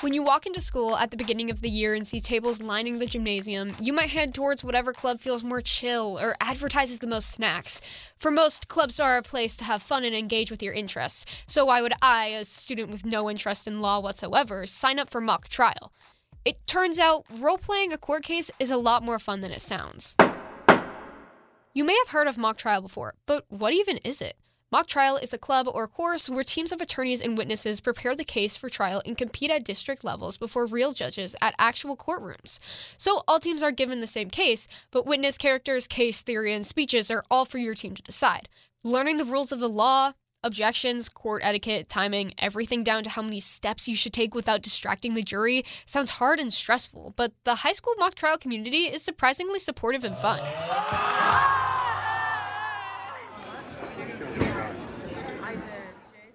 When you walk into school at the beginning of the year and see tables lining the gymnasium, you might head towards whatever club feels more chill or advertises the most snacks. For most, clubs are a place to have fun and engage with your interests, so why would I, a student with no interest in law whatsoever, sign up for mock trial? It turns out role playing a court case is a lot more fun than it sounds. You may have heard of mock trial before, but what even is it? Mock trial is a club or course where teams of attorneys and witnesses prepare the case for trial and compete at district levels before real judges at actual courtrooms. So all teams are given the same case, but witness characters, case theory, and speeches are all for your team to decide. Learning the rules of the law, objections, court etiquette, timing, everything down to how many steps you should take without distracting the jury sounds hard and stressful, but the high school mock trial community is surprisingly supportive and fun.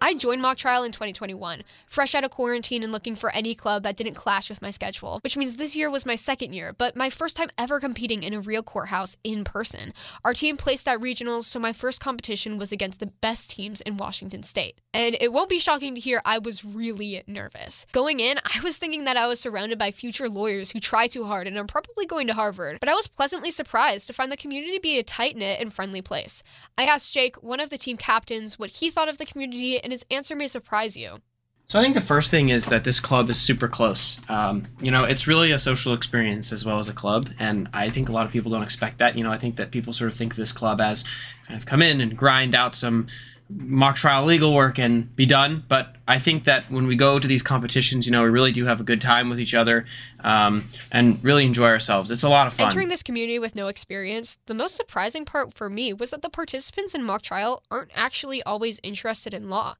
I joined mock trial in 2021, fresh out of quarantine and looking for any club that didn't clash with my schedule, which means this year was my second year, but my first time ever competing in a real courthouse in person. Our team placed at regionals, so my first competition was against the best teams in Washington state. And it won't be shocking to hear I was really nervous. Going in, I was thinking that I was surrounded by future lawyers who try too hard and are probably going to Harvard, but I was pleasantly surprised to find the community be a tight knit and friendly place. I asked Jake, one of the team captains, what he thought of the community and his answer may surprise you. So I think the first thing is that this club is super close. Um, you know, it's really a social experience as well as a club, and I think a lot of people don't expect that. You know, I think that people sort of think this club as kind of come in and grind out some mock trial legal work and be done. But I think that when we go to these competitions, you know, we really do have a good time with each other um, and really enjoy ourselves. It's a lot of fun. Entering this community with no experience, the most surprising part for me was that the participants in mock trial aren't actually always interested in law.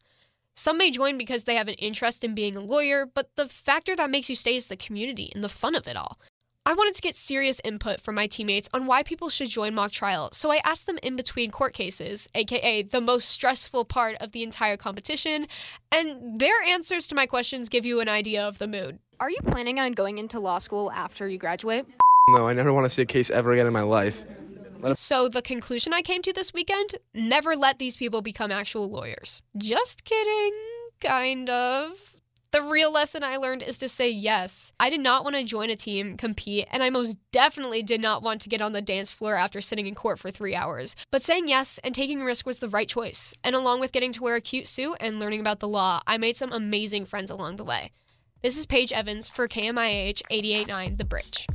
Some may join because they have an interest in being a lawyer, but the factor that makes you stay is the community and the fun of it all. I wanted to get serious input from my teammates on why people should join mock trial, so I asked them in between court cases, aka the most stressful part of the entire competition, and their answers to my questions give you an idea of the mood. Are you planning on going into law school after you graduate? No, I never want to see a case ever again in my life. So, the conclusion I came to this weekend never let these people become actual lawyers. Just kidding, kind of. The real lesson I learned is to say yes. I did not want to join a team, compete, and I most definitely did not want to get on the dance floor after sitting in court for three hours. But saying yes and taking a risk was the right choice. And along with getting to wear a cute suit and learning about the law, I made some amazing friends along the way. This is Paige Evans for KMIH 889 The Bridge.